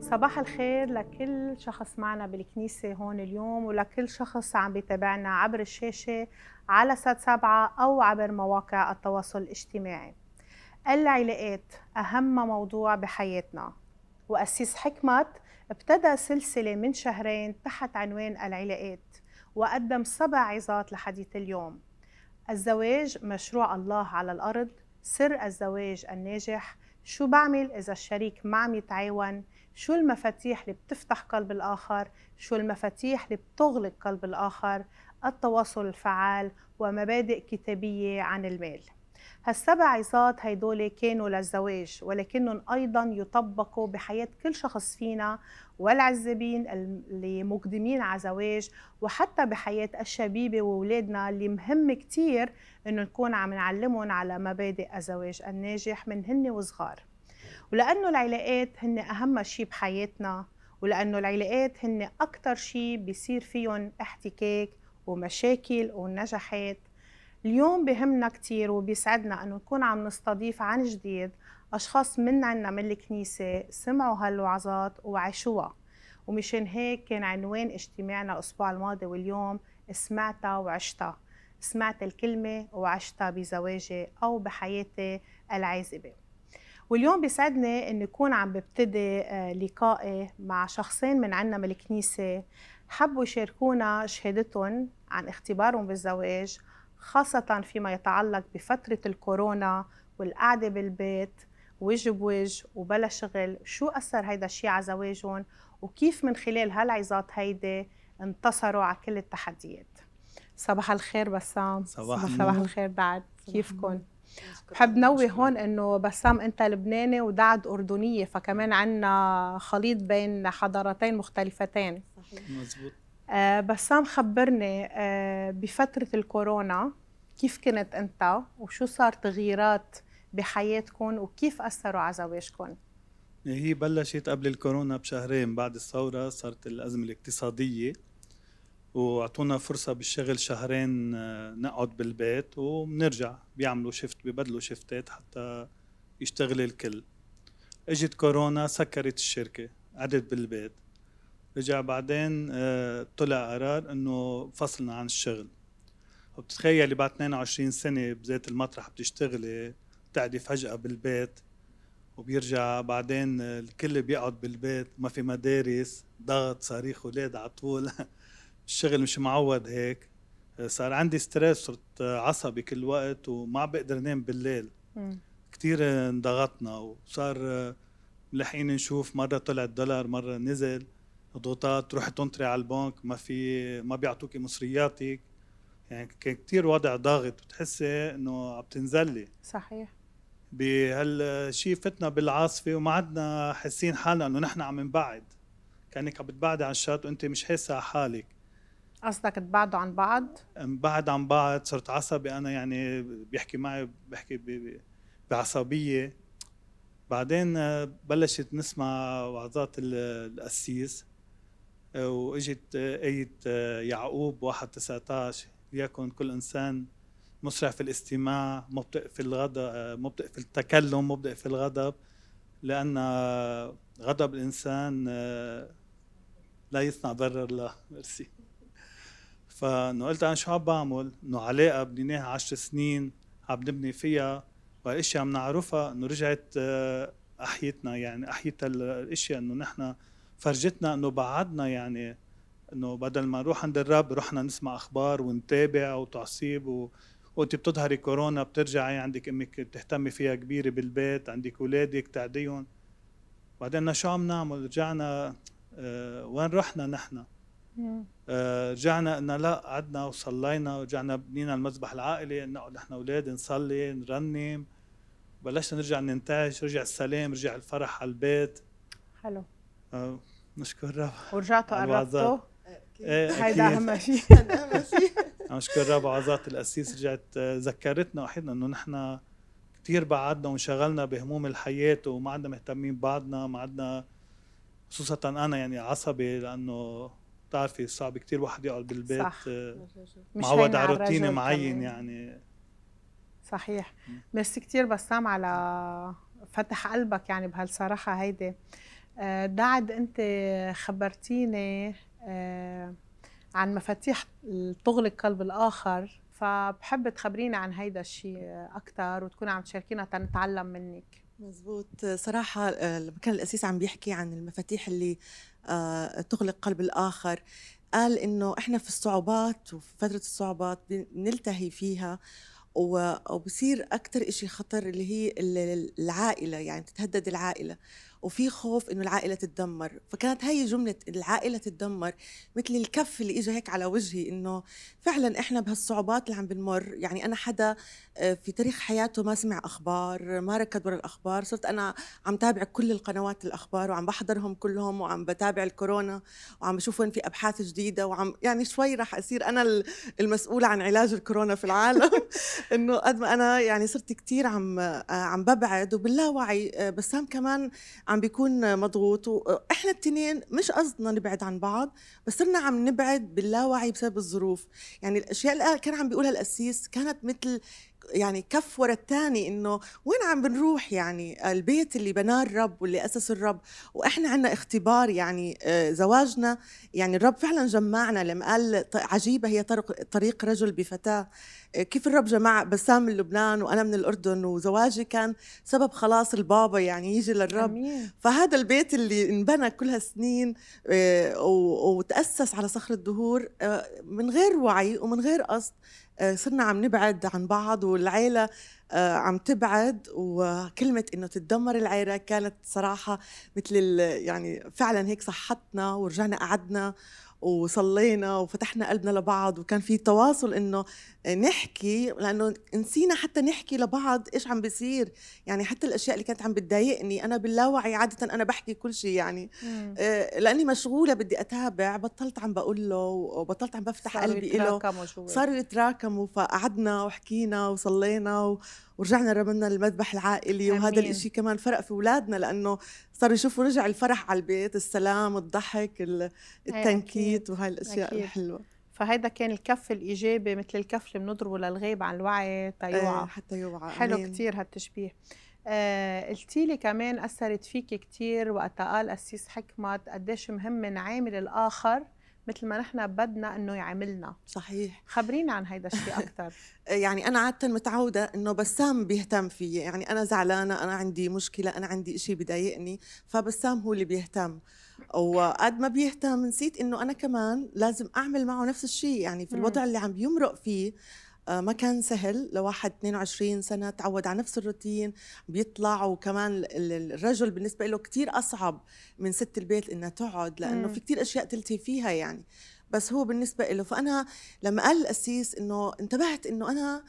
صباح الخير لكل شخص معنا بالكنيسة هون اليوم ولكل شخص عم بيتابعنا عبر الشاشة على سات سبعة أو عبر مواقع التواصل الاجتماعي. العلاقات أهم موضوع بحياتنا. وأسيس حكمت ابتدى سلسلة من شهرين تحت عنوان العلاقات وقدم سبع عظات لحديث اليوم. الزواج مشروع الله على الأرض سر الزواج الناجح. شو بعمل إذا الشريك ما عم يتعاون؟ شو المفاتيح اللي بتفتح قلب الآخر؟ شو المفاتيح اللي بتغلق قلب الآخر؟ التواصل الفعال ومبادئ كتابية عن المال. هالسبع عظات هيدول كانوا للزواج ولكنهم أيضا يطبقوا بحياة كل شخص فينا والعزابين اللي مقدمين على زواج وحتى بحياة الشبيبة وولادنا اللي مهم كتير إنه نكون عم نعلمهم على مبادئ الزواج الناجح من هن وصغار. ولأنه العلاقات هن أهم شيء بحياتنا ولأنه العلاقات هن أكتر شيء بيصير فيهم احتكاك ومشاكل ونجاحات. اليوم بهمنا كتير وبيسعدنا أنه نكون عم نستضيف عن جديد أشخاص من عنا من الكنيسة سمعوا هالوعظات وعاشوها. ومشان هيك كان عنوان اجتماعنا الأسبوع الماضي واليوم سمعتها وعشتها. سمعت الكلمة وعشتها بزواجي أو بحياتي العازبة. واليوم بيسعدني انه يكون عم ببتدي آه، لقائي مع شخصين من عنا من الكنيسة حبوا يشاركونا شهادتهم عن اختبارهم بالزواج خاصة فيما يتعلق بفترة الكورونا والقعدة بالبيت وجه بوجه وبلا شغل شو أثر هيدا الشيء على زواجهم وكيف من خلال هالعظات هيدي انتصروا على كل التحديات. صباح الخير بسام. صباح, صباح الخير بعد. كيفكم بحب نوه هون إنه بسام أنت لبناني ودعد أردنية فكمان عندنا خليط بين حضارتين مختلفتين. صحيح. مزبوط. آه بسام خبرني آه بفترة الكورونا كيف كنت أنت وشو صار تغييرات بحياتكم وكيف أثروا على زواجكم هي بلشت قبل الكورونا بشهرين بعد الثورة صارت الأزمة الاقتصادية. وأعطونا فرصة بالشغل شهرين آه، نقعد بالبيت وبنرجع. بيعملوا شفت ببدلوا شفتات حتى يشتغل الكل. إجت كورونا سكرت الشركة قعدت بالبيت. رجع بعدين آه، طلع قرار إنه فصلنا عن الشغل. وبتتخيلي بعد 22 سنة بذات المطرح بتشتغلي بتقعدي فجأة بالبيت وبيرجع. بعدين الكل بيقعد بالبيت ما في مدارس ضغط صريخ أولاد على طول الشغل مش معود هيك. صار عندي ستريس صرت عصبي كل وقت وما بقدر انام بالليل. كثير انضغطنا وصار ملحقين نشوف مرة طلع الدولار مرة نزل. ضغوطات تروح تنطري على البنك ما في ما بيعطوكي مصرياتك. يعني كان كثير وضع ضاغط. بتحسي إنه عم تنزلي. صحيح. بهالشيء فتنا بالعاصفة وما عدنا حاسين حالنا إنه نحن عم نبعد. كأنك عم بتبعدي عن الشط وأنت مش حاسة على حالك. قصدك تبعدوا عن بعض؟ بعد عن بعض صرت عصبي. أنا يعني بيحكي معي بحكي بعصبية. بعدين بلشت نسمع وعظات القسيس. وإجت آية يعقوب 1 19 ليكن كل إنسان مسرع في الاستماع مبطئ في الغضب مبطئ في التكلم مبطئ في الغضب. لأن غضب الإنسان لا يصنع ضرر الله ميرسي. فإنه قلت أنا شو عم بعمل؟ إنه علاقة بنيناها عشر سنين عم نبني فيها والاشياء عم نعرفها إنه رجعت آه، أحيتنا يعني أحيت الاشياء إنه نحن فرجتنا إنه بعدنا يعني إنه بدل ما نروح عند الرب رحنا نسمع أخبار ونتابع وتعصيب و... وأنت بتظهري كورونا بترجعي عندك أمك بتهتمي فيها كبيرة بالبيت عندك أولادك تعديهم. بعدين شو عم نعمل؟ رجعنا آه وين رحنا نحن؟ رجعنا قلنا لا قعدنا وصلينا ورجعنا بنينا المذبح العائلي نقعد نحن أولاد نصلي نرنم. بلشنا نرجع ننتعش رجع السلام رجع الفرح على البيت. حلو. آه نشكر رب. ورجعتوا قربتوا إيه هيدا أهم شيء. اهم شيء نشكر رب عظات القسيس رجعت آه، ذكرتنا وحيدنا إنه نحن كثير بعدنا وانشغلنا بهموم الحياة وما عدنا مهتمين بعضنا ما عدنا خصوصا أنا يعني عصبي لأنه بتعرفي صعب كتير واحد يقعد بالبيت صح. آه، معود على روتين معين يعني. صحيح. ميرسي كتير بسام على فتح قلبك يعني بهالصراحة هيدي. آه، دعد انت خبرتيني آه، عن مفاتيح تغلق قلب الآخر فبحب تخبرينا عن هيدا الشيء أكثر وتكون عم تشاركينا تنتعلم منك. مزبوط صراحة آه، لما كان الأسيس عم بيحكي عن المفاتيح اللي تغلق قلب الآخر. قال إنه إحنا في الصعوبات وفي فترة الصعوبات بنلتهي فيها وبصير أكثر إشي خطر اللي هي العائلة يعني تتهدد العائلة. وفي خوف إنه العائلة تتدمر. فكانت هي جملة العائلة تتدمر مثل الكف اللي اجى هيك على وجهي إنه فعلا إحنا بهالصعوبات اللي عم بنمر يعني أنا حدا آه، في تاريخ حياته ما سمع أخبار ما ركض ورا الأخبار صرت أنا عم تابع كل القنوات الأخبار وعم بحضرهم كلهم وعم بتابع الكورونا وعم بشوف وين في أبحاث جديدة وعم يعني شوي راح أصير أنا المسؤولة عن علاج الكورونا في العالم. إنه قد ما أنا يعني صرت كثير عم آه، عم ببعد وباللاوعي آه، بسام كمان عم بيكون مضغوط وإحنا التنين مش قصدنا نبعد عن بعض بس صرنا عم نبعد باللاوعي بسبب الظروف. يعني الأشياء اللي كان عم بيقولها القسيس كانت مثل يعني كف ورا الثاني إنه وين عم بنروح يعني؟ البيت اللي بناه الرب واللي أسس الرب. وإحنا عندنا اختبار يعني آه، زواجنا. يعني الرب فعلا جمعنا. لما قال عجيبة هي طريق طريق رجل بفتاة. آه، كيف الرب جمع بسام من لبنان وأنا من الأردن وزواجي كان سبب خلاص البابا يعني يجي للرب. أمين. فهذا البيت اللي انبنى كل هالسنين آه، وتأسس على صخر الدهور من غير وعي ومن غير قصد. صرنا عم نبعد عن بعض والعيلة آه، عم تبعد وكلمة إنه تتدمر العيلة كانت صراحة مثل يعني فعلا هيك صحتنا ورجعنا قعدنا وصلينا وفتحنا قلبنا لبعض وكان في تواصل إنه نحكي لأنه نسينا حتى نحكي لبعض إيش عم بيصير. يعني حتى الأشياء اللي كانت عم بتضايقني أنا باللاوعي عادة أنا بحكي كل شيء يعني. آه لأني مشغولة بدي أتابع بطلت عم بقول له وبطلت عم بفتح قلبي له صاروا يتراكموا فقعدنا وحكينا وصلينا و... ورجعنا رمنا المذبح العائلي. أمين. وهذا الإشي كمان فرق في أولادنا لأنه صاروا يشوفوا رجع الفرح على البيت السلام الضحك التنكيت وهاي الأشياء أكيد. الحلوة. فهيدا كان الكف الإيجابي مثل الكف اللي بنضربه للغيب عن الوعي تيوعى إيه حتى يوعى. حلو كثير هالتشبيه. آه قلتي لي كمان أثرت فيك كثير وقت قال قسيس حكمت قديش مهم نعامل الآخر مثل ما نحن بدنا إنه يعاملنا. صحيح. خبرينا عن هيدا الشيء أكثر يعني أنا عادة متعودة إنه بسام بيهتم فيي. يعني أنا زعلانة أنا عندي مشكلة أنا عندي شيء بضايقني فبسام هو اللي بيهتم. وقد ما بيهتم نسيت إنه أنا كمان لازم أعمل معه نفس الشيء. يعني في الوضع اللي عم بيمرق فيه آه، ما كان سهل لواحد 22 سنة تعود على نفس الروتين بيطلع. وكمان الرجل بالنسبة له كتير أصعب من ست البيت إنها تقعد لأنه في كتير أشياء تلتهي فيها يعني. بس هو بالنسبة له فأنا لما قال القسيس إنه انتبهت إنه أنا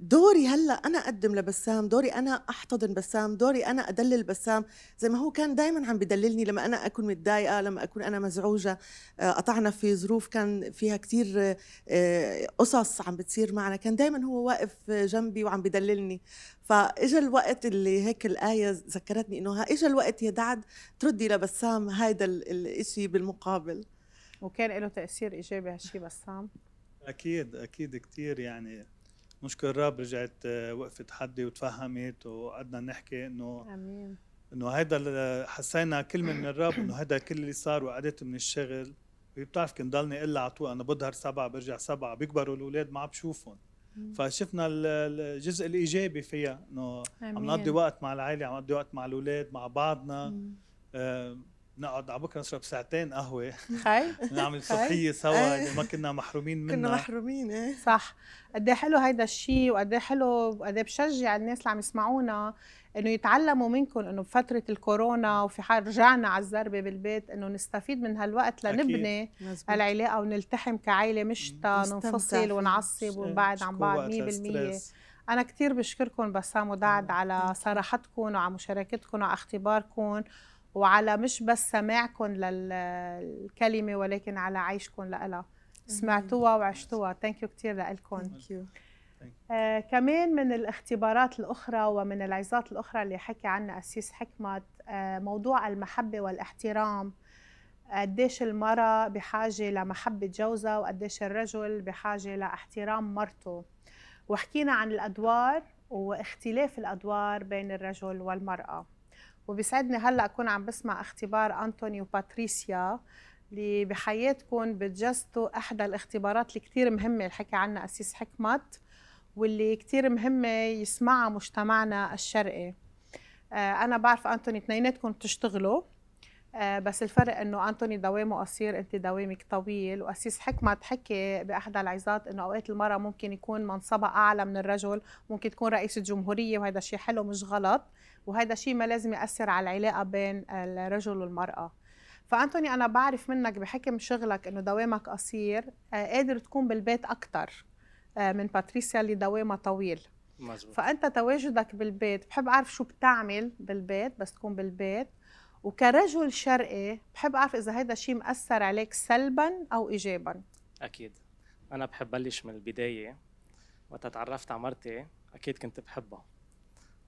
دوري هلأ أنا أقدم لبسام دوري أنا أحتضن بسام دوري أنا أدلل بسام. زي ما هو كان دائما عم بدللني لما أنا أكون متضايقة لما أكون أنا مزعوجة. آه، قطعنا في ظروف كان فيها كثير آه، قصص عم بتصير معنا. كان دائما هو واقف جنبي وعم بدللني. فاجى الوقت اللي هيك الآية ذكرتني إنه اجى الوقت يا دعد تردي لبسام هيدا الشيء بالمقابل. وكان له تأثير إيجابي هالشيء بسام أكيد أكيد كثير يعني. نشكر الرب رجعت آه، وقفت حدي وتفهمت وقعدنا نحكي إنه آمين. إنه هيدا حسينا كلمة من الرب إنه هيدا كل اللي صار وقعدت من الشغل. بتعرف كنت ضلني إلا على طول أنا بظهر سبعة برجع سبعة بيكبروا الأولاد ما عم بشوفهم فشفنا الجزء الإيجابي فيها إنه عم نقضي وقت مع العائلة عم نقضي وقت مع الأولاد مع بعضنا. آه نقعد على بكرة نشرب ساعتين قهوة. خي نعمل صبحيه سوا يعني ما كنا محرومين منها. كنا محرومين إيه. صح. قد إيه حلو هيدا الشيء وقد إيه حلو وقد إيه بشجع الناس اللي عم يسمعونا إنه يتعلموا منكم إنه بفترة الكورونا وفي حال رجعنا على الزربة بالبيت إنه نستفيد من هالوقت لنبني أكيد. العلاقة ونلتحم كعائله مش ننفصل ونعصب ونبعد عن بعض 100% أنا كثير بشكركم بسام ودعد على صراحتكم وعلى مشاركتكم وعلى اختباركم. وعلى مش بس سماعكم للكلمة ولكن على عيشكم لها سمعتوها وعشتوها. ثانك يو كثير لكم آه كمان من الاختبارات الأخرى ومن العظات الأخرى اللي حكي عنها أسيس حكمت آه موضوع المحبة والاحترام. قديش المرأة بحاجة لمحبة جوزها وقديش الرجل بحاجة لاحترام مرته. وحكينا عن الأدوار واختلاف الأدوار بين الرجل والمرأة. وبيسعدني هلأ أكون عم بسمع اختبار أنتوني وباتريسيا اللي بحياتكم بتجسدوا إحدى الاختبارات اللي كثير مهمة. اللي حكى عنها أسيس حكمت واللي كثير مهمة يسمعها مجتمعنا الشرقي. آه، أنا بعرف أنتوني اثنيناتكم بتشتغلوا. آه، بس الفرق إنه أنتوني دوامه قصير انت دوامك طويل. وأسيس حكمت حكي بإحدى العظات إنه أوقات المرأة ممكن يكون منصبها أعلى من الرجل ممكن تكون رئيسه جمهوريه وهذا شيء حلو مش غلط. وهذا شيء ما لازم يأثر على العلاقة بين الرجل والمرأة. فأنتوني أنا بعرف منك بحكم شغلك إنه دوامك قصير آه، قادر تكون بالبيت أكثر آه، من باتريسيا اللي دوامها طويل. مزبوط فأنت تواجدك بالبيت بحب أعرف شو بتعمل بالبيت بس تكون بالبيت. وكرجل شرقي بحب أعرف إذا هذا الشيء مأثر عليك سلبا أو ايجابا. أكيد. أنا بحب بلش من البداية. وقت تعرفت على مرتي أكيد كنت بحبها.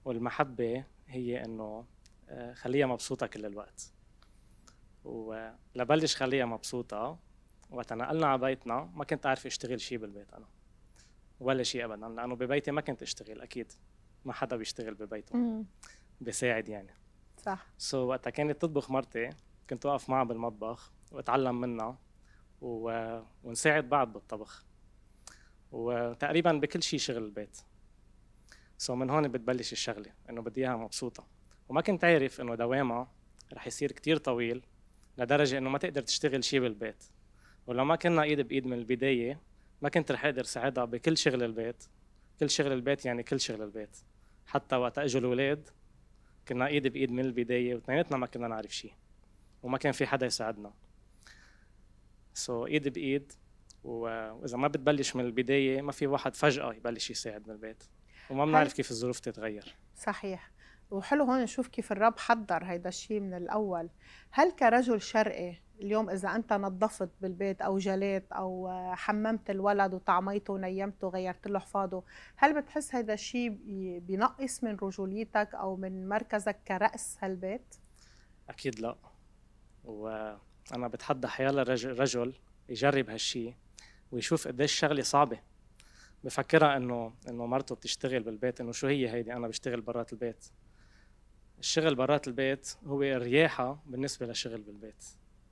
والمحبة هي إنه آه، خليها مبسوطة كل الوقت. ولبلش خليها مبسوطة وقت نقلنا على بيتنا ما كنت عارف أشتغل شيء بالبيت أنا. ولا شيء ابدا لأنه ببيتي ما كنت أشتغل أكيد. ما حدا بيشتغل ببيته. بيساعد يعني. صح. سو so, وقتها كانت تطبخ مرتي كنت واقف معها بالمطبخ وأتعلم منها و... ونساعد بعض بالطبخ. وتقريبا بكل شيء شغل البيت. سو من هون بتبلش الشغلة إنه بدي إياها مبسوطة. وما كنت عارف إنه دوامها رح يصير كتير طويل لدرجة إنه ما تقدر تشتغل شيء بالبيت. ولو ما كنا إيد بإيد من البداية ما كنت رح أقدر ساعدها بكل شغل البيت. كل شغل البيت يعني كل شغل البيت. حتى وقت إجوا الأولاد كنا إيد بإيد من البداية واثنيناتنا ما كنا نعرف شيء وما كان في حدا يساعدنا. سو so, إيد بإيد وإذا ما بتبلش من البداية ما في واحد فجأة يبلش يساعد من البيت. وما بنعرف كيف الظروف تتغير. صحيح. وحلو هون نشوف كيف الرب حضر هيدا الشيء من الأول. هل كرجل شرقي اليوم إذا أنت نظفت بالبيت أو جليت أو حممت الولد وطعميته ونيمته وغيرت له حفاضه هل بتحس هيدا الشيء بينقص من رجوليتك أو من مركزك كرأس هالبيت؟ أكيد لا. وأنا بتحدى حيالله رجل, رجل يجرب هالشيء ويشوف قديش شغلة صعبة. بفكرها إنه إنه مرته بتشتغل بالبيت إنه شو هي هيدي؟ أنا بشتغل برات البيت. الشغل برات البيت هو رياحة بالنسبة لشغل بالبيت.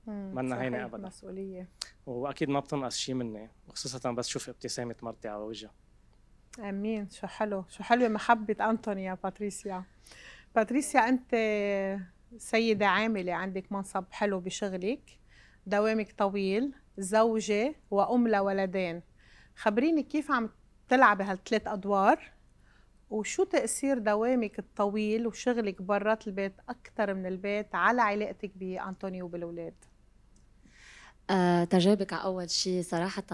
منا هينة ابدا. مسؤولية. وأكيد ما بتنقص شيء مني وخصوصا بس شوف ابتسامة مرتي على وجهها. آمين شو حلو شو حلوة محبة انطوني يا باتريسيا. باتريسيا أنت سيدة عاملة عندك منصب حلو بشغلك دوامك طويل زوجة وأم لولدين. خبريني كيف عم تلعبي هالثلاث أدوار وشو تأثير دوامك الطويل وشغلك برات البيت أكثر من البيت على علاقتك بأنطوني وبالأولاد؟ أه تجاوبك على أول شيء صراحة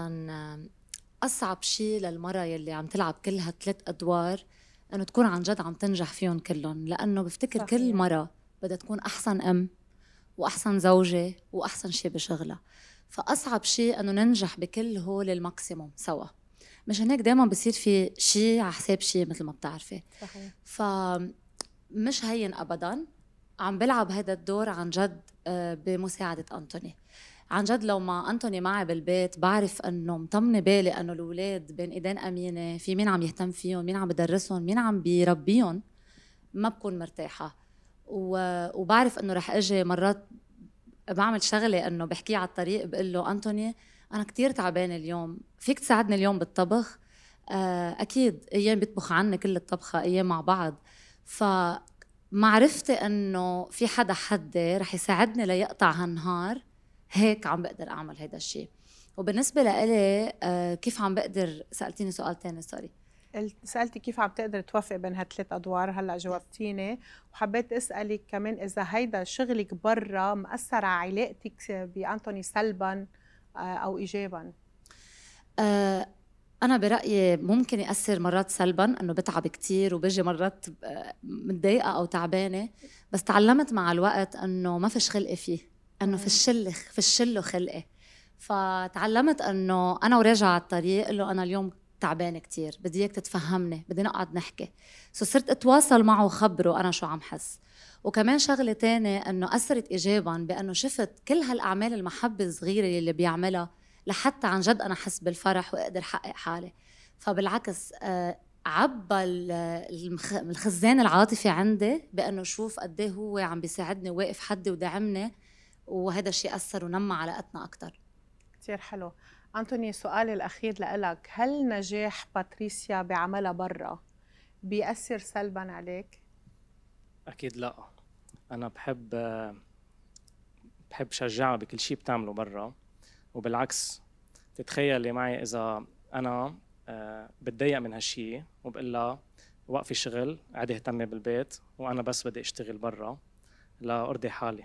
أصعب شيء للمرة يلي عم تلعب كل هالثلاث أدوار إنه تكون عن جد عم تنجح فيهم كلهم لأنه بفتكر صحيح. كل مرة بدها تكون أحسن أم وأحسن زوجة وأحسن شيء بشغلها فأصعب شيء إنه ننجح بكل هول الماكسيموم سوا مشان هيك دائما بصير في شيء على حساب شيء مثل ما بتعرفي. صحيح. ف مش هين ابدا. عم بلعب هذا الدور عن جد آه، بمساعدة أنتوني. عن جد لو ما أنتوني معي بالبيت بعرف إنه مطمنة بالي إنه الأولاد بين إيدين أمينة في مين عم يهتم فيهم مين عم بدرسهم مين عم بيربيهم ما بكون مرتاحة. وبعرف إنه رح إجي مرات بعمل شغلة إنه بحكيه على الطريق بقول له أنتوني أنا كتير تعبانة اليوم. فيك تساعدني اليوم بالطبخ؟ آه، أكيد. أيام بيطبخ عني كل الطبخة أيام مع بعض. فمعرفتي إنه في حدا حدي رح يساعدني ليقطع هالنهار هيك عم بقدر أعمل هيدا الشيء وبالنسبة لإلي آه، كيف عم بقدر سألتيني سؤال تاني؟ سوري. سألتي كيف عم تقدر توفق بين هالثلاث أدوار؟ هلأ جاوبتيني. وحبيت أسألك كمان إذا هيدا شغلك برا مأثر على علاقتك بأنتوني سلبا. أو ايجابا؟ أه أنا برأيي ممكن يأثر مرات سلبا إنه بتعب كتير وبجي مرات متضايقة أو تعبانة. بس تعلمت مع الوقت إنه ما فيش خلقي فيه إنه في الشل في الشل خلقي فتعلمت إنه أنا وراجعة على الطريق له أنا اليوم تعبانة كتير بدي إياك تتفهمني بدي نقعد نحكي. سو صرت أتواصل معه وخبره أنا شو عم حس. وكمان شغلة تانية إنه أثرت إيجابا بأنه شفت كل هالأعمال المحبة الصغيرة اللي بيعملها لحتى عن جد أنا أحس بالفرح وأقدر حقق حالي فبالعكس آه عبى. الخزان العاطفي عندي بإنه شوف قد إيه هو عم بيساعدني واقف حدي ودعمني وهذا الشيء أثر ونمى علاقتنا أكثر كثير حلو أنتوني سؤالي الأخير لإلك هل نجاح باتريسيا بعملها برا بيأثر سلبا عليك؟ أكيد لا. أنا بحب بحب شجعها بكل شيء بتعمله برا. وبالعكس تتخيلي معي إذا أنا آه، بتضايق من هالشيء وبقول لها وقفي شغل عادي اهتمي بالبيت وأنا بس بدي أشتغل برا لأرضي حالي.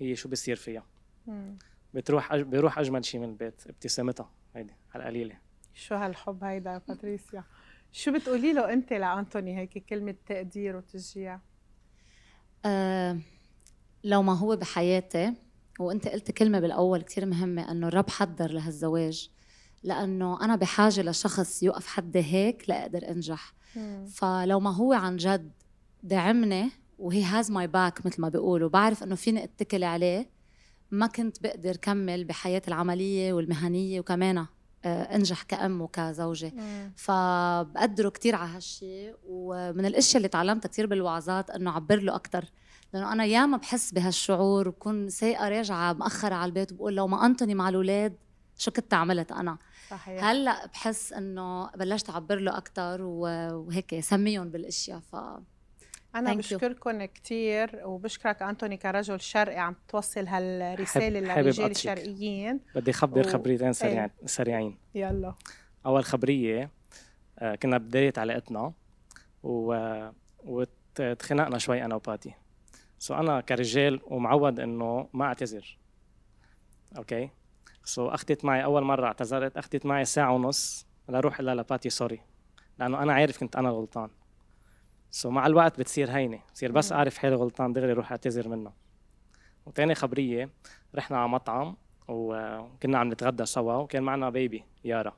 هي شو بصير فيها مم. بتروح أج... بيروح أجمل شيء من البيت ابتسامتها هيدي على القليله شو هالحب هيدا يا باتريسيا؟ شو بتقولي له أنت لأنتوني هيك كلمة تقدير وتشجيع؟ أه لو ما هو بحياتي وانت قلت كلمة بالأول كثير مهمة إنه الرب حضر لهالزواج لأنه أنا بحاجة لشخص يوقف حدي هيك لاقدر أنجح مم. فلو ما هو عن جد دعمني و he has my back مثل ما بيقولوا بعرف إنه فيني اتكل عليه ما كنت بقدر كمل بحياتي العملية والمهنية وكمان آه، انجح كأم وكزوجة. فبقدره كتير على هالشيء ومن الأشياء اللي تعلمتها كتير بالوعظات إنه عبر له أكثر لأنه أنا ياما بحس بهالشعور بكون سايقة راجعة مأخرة على البيت وبقول لو ما انتوني مع الأولاد شو كنت عملت أنا؟ صحيح. هلأ بحس إنه بلشت أعبر له أكثر وهيك سميهم بالأشياء. ف أنا Thank. بشكركم كثير وبشكرك أنتوني كرجل شرقي عم توصل هالرسالة للرجال. الشرقيين بدي اخبر و- خبريتين سريع إيه. سريعين. يلا. أول خبرية آه، كنا بداية علاقتنا و... وتخنقنا شوي أنا وباتي so أنا كرجال ومعود إنه ما أعتذر. okay؟ so أخذت معي أول مرة اعتذرت أخذت معي ساعة ونص لاروح أقلا لباتي sorry لأنه أنا عارف كنت أنا غلطان so مع الوقت بتصير هينة بصير بس. أعرف حالي غلطان دغري أروح أعتذر منه. وتاني خبرية رحنا على مطعم وكنا عم نتغدى سوا وكان معنا baby يارا.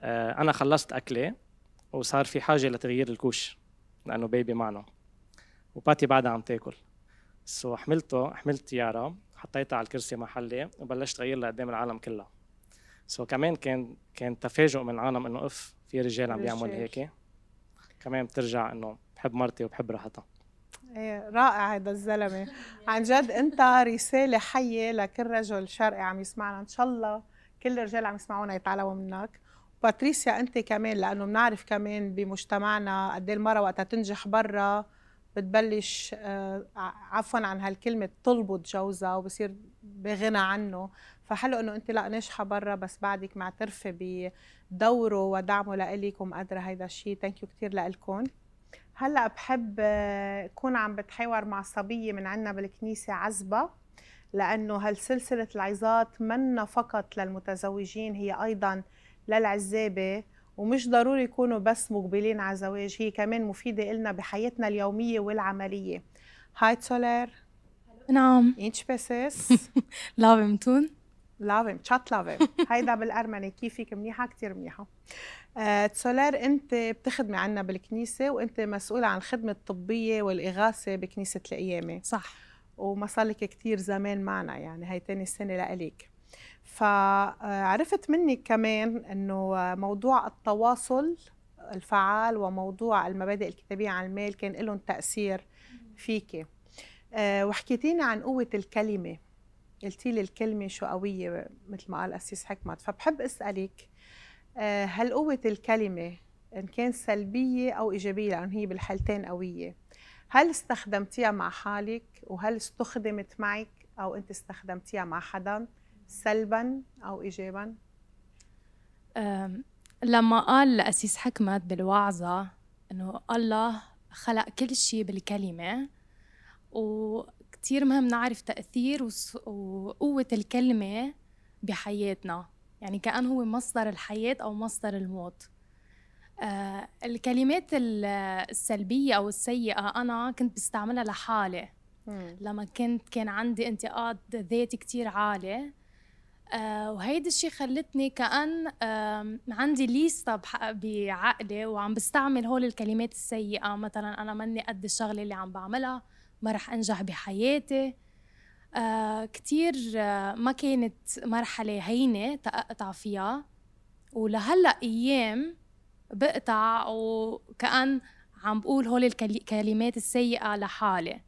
آه، أنا خلصت اكلي وصار في حاجة لتغيير ال couche لأنه baby معنا. وباتي بعدها عم تاكل. so حملته حملت يارا حطيتها على الكرسي محلي وبلشت غير لها قدام العالم كلها. so كمان كان كان تفاجؤ من العالم إنه اف في رجال عم بيعمل. هيك. كمان بترجع إنه بحب مرتي وبحب راحتها إيه رائع هذا الزلمة. عن جد أنت رسالة حية لكل رجل شرقي عم يسمعنا. إن شاء الله كل الرجال عم يسمعونا يتعلموا منك. باتريسيا أنت كمان لأنه بنعرف كمان بمجتمعنا قد إيه المرأة وقتها تنجح برا. بتبلش آه، عفوا عن هالكلمة تلبط جوزها وبصير بغنى عنه. فحلو إنه أنت لا ناجحة برا بس بعدك معترفه بدوره ودعمه لإلك ومقدره هيدا الشيء ثانك يو كثير لإلكم. هلأ بحب آه، اكون عم بتحاور مع صبية من عنا بالكنيسة عزبة لأنه هالسلسلة العظات منا فقط للمتزوجين هي أيضا للعزابة ومش ضروري يكونوا بس مقبلين على زواج هي كمان مفيدة إلنا بحياتنا اليومية والعملية. هاي سولار نعم. انش بسس لافمتون لافم تشات لافم هيدا بالارمني كيفك منيحة؟ كتير منيحة. آه، أنت بتخدمي عنا بالكنيسة وأنت مسؤولة عن الخدمه الطبية والإغاثة بكنيسة القيامه صح. وما صار لك كثير زمان معنا يعني هي تاني سنه لإلك. فعرفت منك كمان إنه موضوع التواصل الفعال وموضوع المبادئ الكتابية عن المال كان لهم تأثير فيكي. آه، وحكيتيني عن قوة الكلمة. قلتي لي الكلمة شو قويه مثل ما قال أسيس حكمت. فبحب أسألك آه، هل قوة الكلمة إن كان سلبية أو إيجابية؟ لأن هي بالحالتين قوية. هل استخدمتيها مع حالك؟ وهل استخدمت معك؟ أو أنت استخدمتيها مع حدا؟ سلبا أو ايجابا؟ أم، لما قال أسيس حكمت بالوعظة إنه الله خلق كل شيء بالكلمة وكتير مهم نعرف تأثير وقوة الكلمة بحياتنا. يعني كأنه هو مصدر الحياة أو مصدر الموت. آه الكلمات ال- السلبية أو السيئة أنا كنت بستعملها لحالي. لما كنت كان عندي انتقاد ذاتي كتير عالي. آه وهيدي الشي خلتني كأن آم، عندي ليستا بح- بعقلي وعم بستعمل هول الكلمات السيئة. مثلا أنا مني قد الشغلة اللي عم بعملها. ما رح أنجح بحياتي. آه كتير آه ما كانت مرحلة هينة تقطع فيها. ولهلأ أيام بقطع وكأن عم بقول هول الكلمات السيئة لحالي.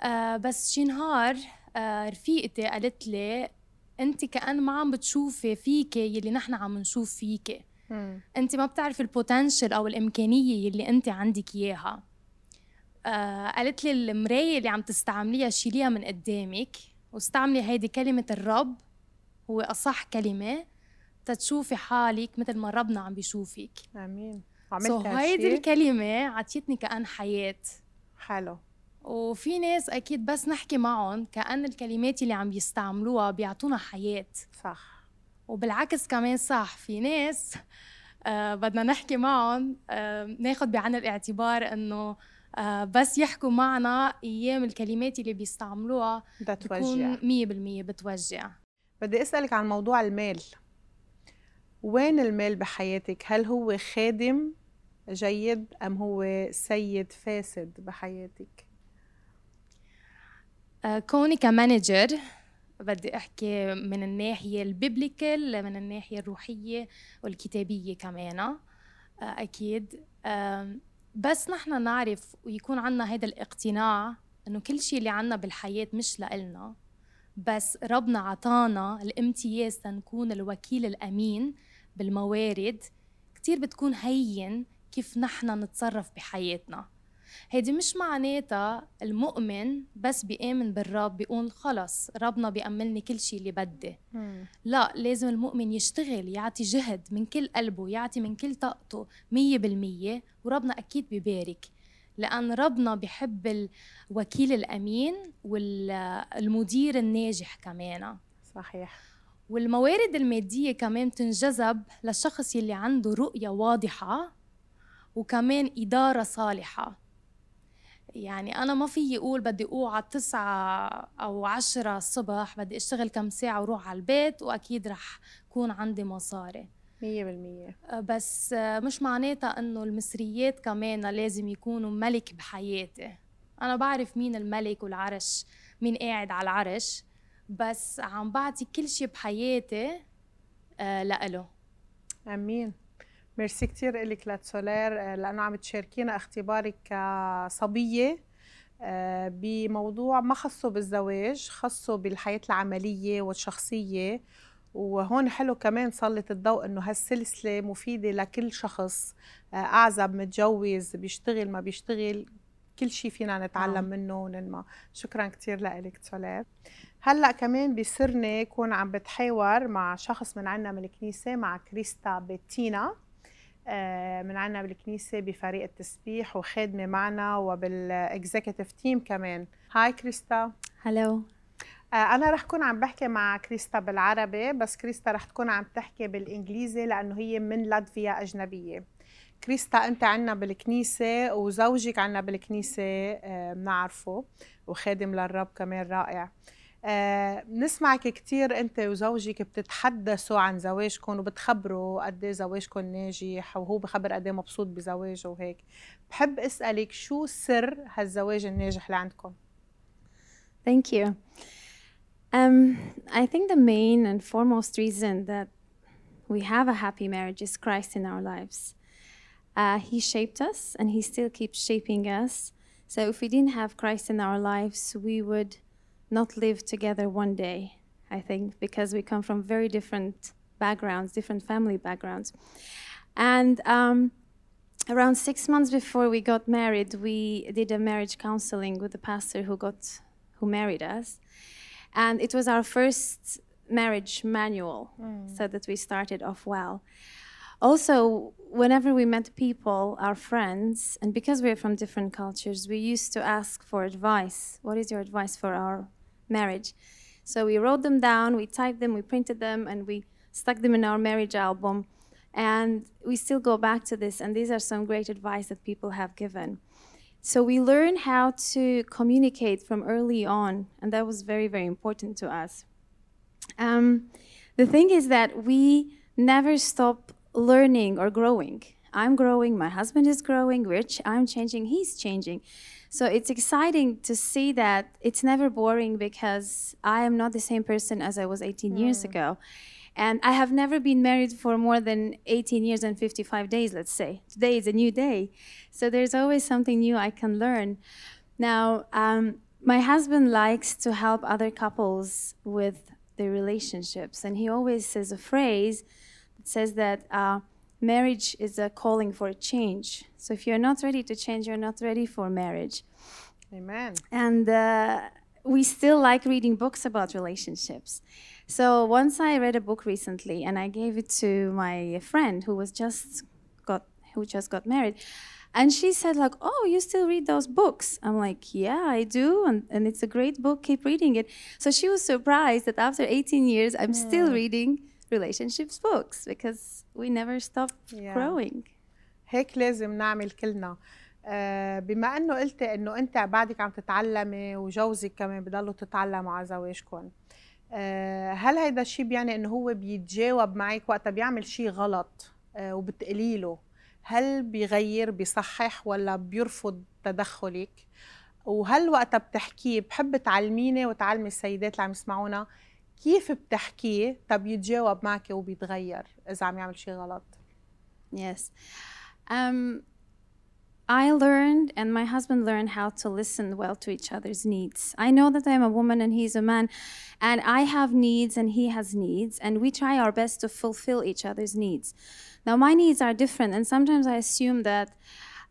آه بس شي نهار آه رفيقتي قالت لي أنت كأن ما عم بتشوفي فيكي يلي نحن عم نشوف فيكي. أنت ما بتعرفي البوتنشل أو الإمكانية يلي أنت عندك إياها. آه قالت لي المراية اللي عم تستعمليها شيليها من قدامك واستعملي هيدي كلمة الرب هو أصح كلمة تتشوفي حالك مثل ما ربنا عم بيشوفك. آمين. عملت so هيدي الكلمة عطيتني كأن حياة. حلو. وفي ناس أكيد بس نحكي معهم كأن الكلمات اللي عم يستعملوها بيعطونا حياة. صح. وبالعكس كمان صح في ناس آه بدنا نحكي معهم آه ناخذ بعين الاعتبار إنه بس يحكوا معنا أيام الكلمات اللي بيستعملوها بتوجع. 100% بتوجع. بدي أسألك عن موضوع المال. وين المال بحياتك؟ هل هو خادم جيد أم هو سيد فاسد بحياتك؟ آه كوني ك manager بدي أحكي من الناحية ال biblical من الناحية الروحية والكتابية كمان. آه، أكيد. بس نحن نعرف ويكون عنا هذا الاقتناع إنه كل شيء اللي عنا بالحياة مش لإلنا بس ربنا عطانا الامتياز تنكون الوكيل الأمين بالموارد. كتير بتكون هين كيف نحن نتصرف بحياتنا. هيدي مش معناتها المؤمن بس بيآمن بالرب بيقول خلص ربنا بيأملني كل شيء اللي بدي. لا لازم المؤمن يشتغل يعطي جهد من كل قلبه يعطي من كل طاقته مية بالمية وربنا أكيد بيبارك. لأن ربنا بحب الوكيل الأمين والمدير الناجح كمان. صحيح. والموارد المادية كمان تنجذب للشخص يلي عنده رؤية واضحة وكمان إدارة صالحة. يعني أنا ما في أقول بدي أوعى تسعة أو عشرة الصبح بدي أشتغل كم ساعة وروح على البيت وأكيد رح يكون عندي مصاري. مية بالمية. أه، بس أه، مش معناتها إنه المصريات كمان لازم يكونوا ملك بحياتي. أنا بعرف مين الملك والعرش مين قاعد على العرش بس عم بعطي كل شيء بحياتي أه، لإله. أمين. ميرسي كثير لك لتسولير آه، لأنه عم تشاركينا اختبارك كصبية آه، بموضوع ما خصه بالزواج خصه بالحياة العملية والشخصية. وهون حلو كمان سلط الضوء إنه هالسلسلة مفيدة لكل شخص آه، أعزب متجوز بيشتغل ما بيشتغل كل شيء فينا نتعلم آه. منه وننمى شكرا كثير لك سولير. هلأ كمان بسرني يكون عم بتحاور مع شخص من عنا من الكنيسة مع كريستا بتينا آه، من عنا بالكنيسة بفريق التسبيح وخادمة معنا وبال executive team كمان. هاي كريستا. hello أنا رح كون عم بحكي مع كريستا بالعربي بس كريستا رح تكون عم تحكي بالإنجليزي لأنه هي من لاتفيا أجنبية. كريستا أنت عنا بالكنيسة وزوجك عنا بالكنيسة آه، بنعرفه وخادم للرب كمان رائع. آه نسمعك كثير انت وزوجك بتتحدثوا عن زواجكم وبتخبروا قد إيه زواجكم ناجح وهو بخبر قد إيه مبسوط بزواجه وهيك بحب اسالك شو سر هالزواج الناجح اللي عندكم Thank you. Um, I think the main and foremost reason that we have a happy marriage is Christ in our lives. Uh, he shaped us and He still keeps shaping us. So if we didn't have Christ in our lives, we would not live together one day, I think, because we come from very different backgrounds, different family backgrounds. And um, around six months before we got married, we did a marriage counseling with the pastor who got who married us, and it was our first marriage manual, mm. so that we started off well. Also, whenever we met people, our friends, and because we're from different cultures, we used to ask for advice. What is your advice for our marriage. So we wrote them down, we typed them, we printed them, and we stuck them in our marriage album. And we still go back to this, and these are some great advice that people have given. So we learn how to communicate from early on, and that was very, very important to us. Um, the thing is that we never stop learning or growing. I'm growing, my husband is growing, Rich, I'm changing, he's changing. So it's exciting to see that it's never boring because I am not the same person as I was 18 mm. years ago. And I have never been married for more than 18 years and 55 days, let's say. Today is a new day. So there's always something new I can learn. Now, um, my husband likes to help other couples with their relationships. And he always says a phrase that says that uh, marriage is a calling for a change. So if you're not ready to change, you're not ready for marriage. Amen. And uh, we still like reading books about relationships. So once I read a book recently, and I gave it to my friend who was just got who just got married, and she said like, "Oh, you still read those books?" I'm like, "Yeah, I do, and, and it's a great book. Keep reading it." So she was surprised that after 18 years, I'm still reading relationships books because we never stop Yeah. growing. هيك لازم نعمل كلنا آه، بما إنه قلتي إنه أنت بعدك عم تتعلمي وجوزك كمان بضلوا تتعلموا على زواجكم آه، هل هيدا الشيء بيعني إنه هو بيتجاوب معك وقتها بيعمل شيء غلط آه، وبتقولي له هل بيغير بيصحح ولا بيرفض تدخلك وهل وقتها بتحكيه بحب تعلميني وتعلمي السيدات اللي عم يسمعونا كيف بتحكيه طب يتجاوب معك وبيتغير اذا عم يعمل شيء غلط Yes. Um, I learned, and my husband learned, how to listen well to each other's needs. I know that I'm a woman and he's a man, and I have needs and he has needs, and we try our best to fulfill each other's needs. Now, my needs are different, and sometimes I assume that.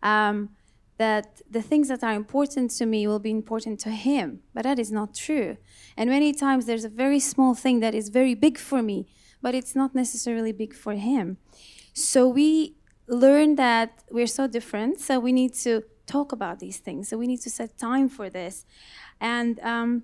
Um, that the things that are important to me will be important to him, but that is not true. And many times there's a very small thing that is very big for me, but it's not necessarily big for him. So we learn that we're so different. So we need to talk about these things. So we need to set time for this. And um,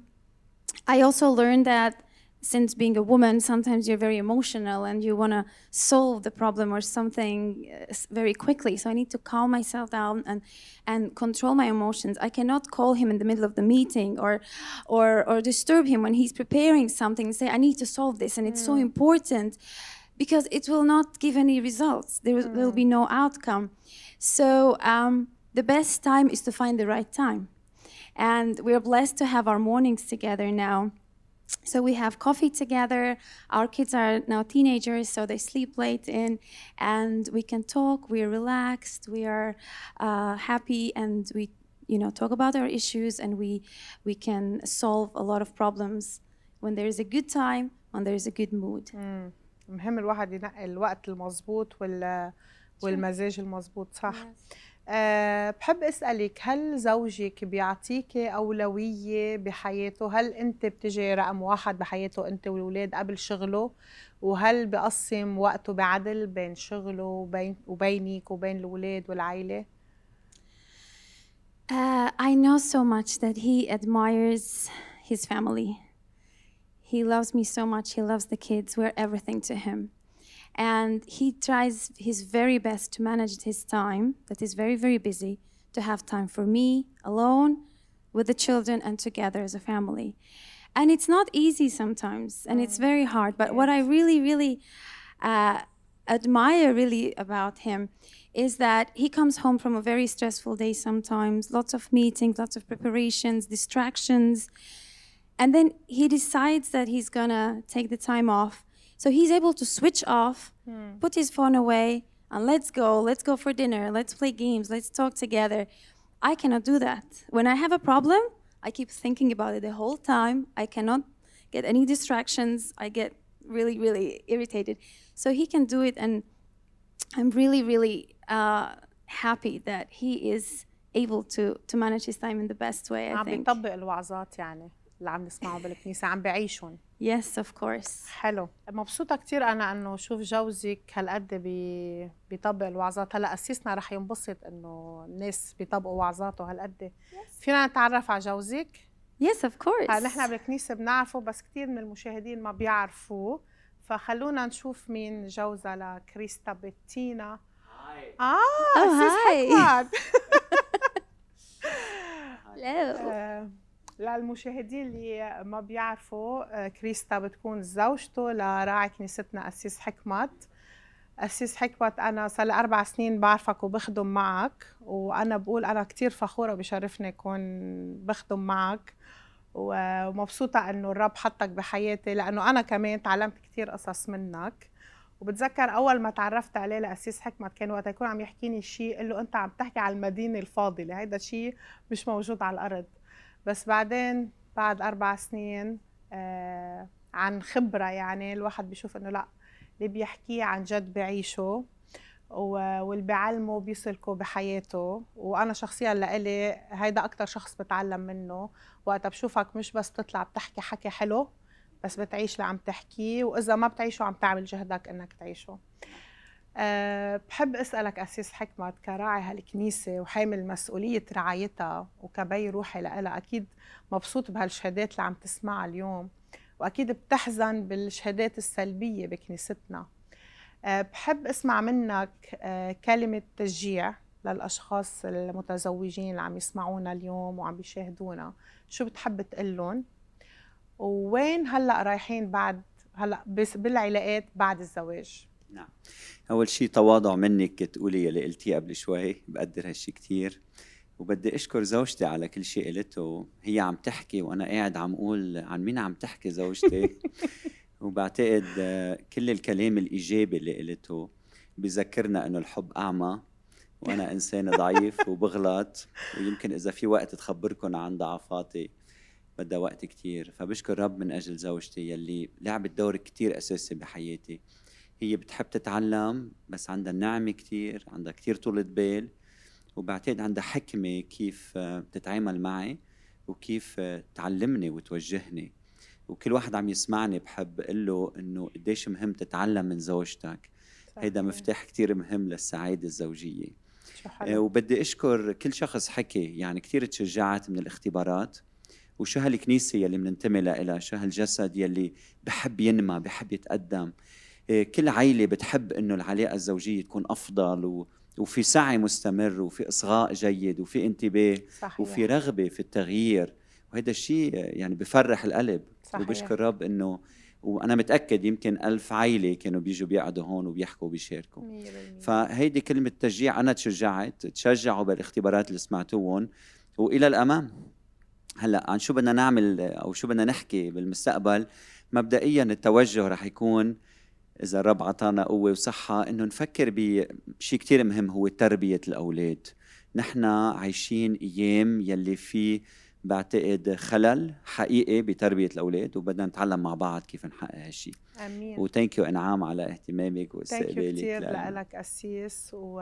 I also learned that since being a woman, sometimes you're very emotional and you want to solve the problem or something uh, very quickly. So I need to calm myself down and and control my emotions. I cannot call him in the middle of the meeting or or or disturb him when he's preparing something and say, I need to solve this and it's so important because it will not give any results. There will will be no outcome. So um, the best time is to find the right time. And we're blessed to have our mornings together now So we have coffee together. Our kids are now teenagers, so they sleep late in, and we can talk. We are relaxed. We are uh, happy, and we, you know, talk about our issues, and we we can solve a lot of problems when there is a good time, when there is a good mood. مهم الواحد ينقي الوقت المضبوط وال والمزاج المضبوط صح أه بحب أسألك هل زوجك بيعطيكي أولوية بحياته هل أنت بتجي رقم واحد بحياته أنت والولاد قبل شغله وهل بقسم وقته بعدل بين شغله وبين وبينك وبين الولاد والعائله Uh, I know so much that he admires his family. He loves me so much. He loves the kids. We're everything to him. And he tries his very best to manage his time, that is very, very busy, to have time for me alone, with the children, and together as a family. And it's not easy sometimes, and it's very hard. But what I really, really uh, admire really about him is that he comes home from a very stressful day sometimes, lots of meetings, lots of preparations, distractions. And then he decides that he's gonna take the time off. So he's able to switch off, put his phone away, and let's go, let's go for dinner, let's play games, let's talk together. I cannot do that. When I have a problem, I keep thinking about it the whole time. I cannot get any distractions. I get really, really irritated. So he can do it, and I'm really, really uh, happy that he is able to to manage his time in the best way. I عم think. بيطبق الوعظات يعني اللي عم نسمعه بالكنيسه عم بعيشهم Yes, of course. حلو. مبسوطة كتير أنا إنه شوف جوزك هالقد بي... بيطبق الوعظات. هلأ أسيسنا رح ينبسط إنه الناس بيطبقوا وعظاته هالقد. فينا نتعرف على جوزك؟ Yes, of course. هلا نحن بالكنيسة بنعرفه بس كتير من المشاهدين ما بيعرفوه. فخلونا نشوف مين جوزها لكريستا بتينا آه Oh, أسيس hi. للمشاهدين اللي ما بيعرفوا آه، كريستا بتكون زوجته لراعي كنيستنا أسيس حكمت. أسيس حكمت أنا صار لي أربع سنين بعرفك وبخدم معك وأنا بقول أنا كتير فخورة بشرفني أكون بخدم معك ومبسوطة إنه الرب حطك بحياتي لأنه أنا كمان تعلمت كتير قصص منك. وبتذكر أول ما تعرفت عليه لأسيس حكمت كان وقت يكون عم يحكيني شيء قال له أنت عم تحكي على المدينة الفاضلة هيدا شيء مش موجود على الأرض. بس بعدين بعد أربع سنين آه عن خبرة يعني الواحد بيشوف إنه لأ اللي بيحكيه عن جد بعيشه واللي بيعلمه بيسلكه بحياته. وأنا شخصيا لإلي هيدا أكثر شخص بتعلم منه. وقتها بشوفك مش بس بتطلع بتحكي حكي حلو بس بتعيش اللي عم تحكيه. وإذا ما بتعيشه عم تعمل جهدك إنك تعيشه. أه بحب أسألك اسيس حكمت كراعي هالكنيسة وحامل مسؤولية رعايتها وكبي روحي لها أكيد مبسوط بهالشهادات اللي عم تسمعها اليوم وأكيد بتحزن بالشهادات السلبية بكنيستنا. أه بحب أسمع منك أه كلمة تشجيع للأشخاص المتزوجين اللي عم يسمعونا اليوم وعم بيشاهدونا. شو بتحب تقول لهم ووين هلأ رايحين بعد هلأ بالعلاقات بعد الزواج؟ نعم. أول شيء تواضع منك تقولي اللي قلتيه قبل شوي بقدر هالشيء كثير وبدي أشكر زوجتي على كل شيء قلته. هي عم تحكي وأنا قاعد عم أقول عن مين عم تحكي زوجتي. وبعتقد كل الكلام الإيجابي اللي قلته بذكرنا إنه الحب أعمى. وأنا إنسان ضعيف وبغلط. ويمكن إذا في وقت تخبركم عن ضعفاتي بدها وقت كتير. فبشكر رب من أجل زوجتي يلي لعبت دور كتير أساسي بحياتي. هي بتحب تتعلم بس عندها نعمة كتير عندها كتير طولة بال وبعتقد عندها حكمة كيف تتعامل معي وكيف تعلمني وتوجهني. وكل واحد عم يسمعني بحب أقول له إنه قديش مهم تتعلم من زوجتك. هيدا مفتاح كتير مهم للسعادة الزوجية. آه، وبدي أشكر كل شخص حكي يعني كثير تشجعت من الاختبارات. وشو هالكنيسة يلي بننتمي لها شو هالجسد يلي بحب ينمى بحب يتقدم؟ آه، كل عائله بتحب إنه العلاقة الزوجية تكون أفضل و وفي سعي مستمر وفي إصغاء جيد وفي انتباه صحيح. وفي رغبة في التغيير وهذا الشيء يعني بفرح القلب صحيح. وبشكر رب إنه وأنا متأكد يمكن ألف عائله كانوا بيجوا بيقعدوا هون وبيحكوا وبيشاركوا فهيدي كلمة تشجيع أنا تشجعت تشجعوا بالاختبارات اللي سمعتوهم وإلى الأمام هلأ عن شو بدنا نعمل أو شو بدنا نحكي بالمستقبل مبدئيا التوجه رح يكون إذا الرب عطانا قوة وصحة إنه نفكر بشيء كثير مهم هو تربية الأولاد. نحن عايشين أيام يلي في بعتقد خلل حقيقي بتربية الأولاد وبدنا نتعلم مع بعض كيف نحقق هالشيء آمين. وثانك يو إنعام على اهتمامك واستقبالك كثير لك أسيس. و...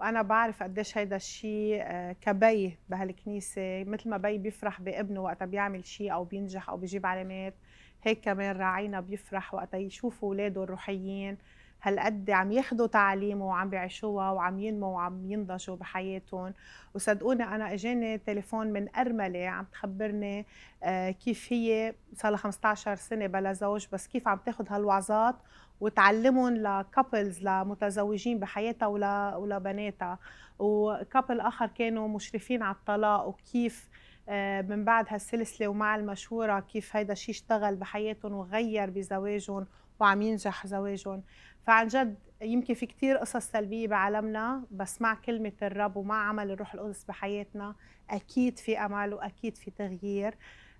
وأنا بعرف قديش هيدا الشيء آه، كبي بهالكنيسة. مثل ما بي بيفرح بابنه وقتها بيعمل شيء أو بينجح أو بيجيب علامات هيك كمان راعينا بيفرح وقتها يشوفوا اولاده الروحيين هالقد عم ياخذوا تعاليمه وعم بيعيشوها وعم ينموا وعم ينضجوا بحياتهم. وصدقوني أنا إجاني تليفون من أرملة عم تخبرني آه، كيف هي صار لها 15 سنة بلا زوج بس كيف عم تاخذ هالوعظات وتعلمهم لكابلز لمتزوجين بحياتها ولبناتها وكابل آخر كانوا مشرفين على الطلاق وكيف من بعد هالسلسله ومع المشوره كيف هيدا الشيء اشتغل بحياتهم وغير بزواجهم وعم ينجح زواجهم. فعن جد يمكن في كتير قصص سلبية بعالمنا بس مع كلمة الرب ومع عمل الروح القدس بحياتنا أكيد في أمل وأكيد في تغيير.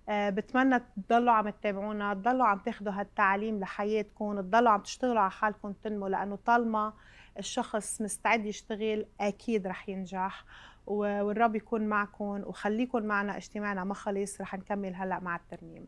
أه بتمنى تضلوا عم تتابعونا تضلوا عم تاخذوا هالتعليم لحياتكم تضلوا عم تشتغلوا على حالكم تنموا لأنه طالما الشخص مستعد يشتغل أكيد رح ينجح. والرب يكون معكم وخليكم معنا اجتماعنا ما خلص رح نكمل هلأ مع الترنيم.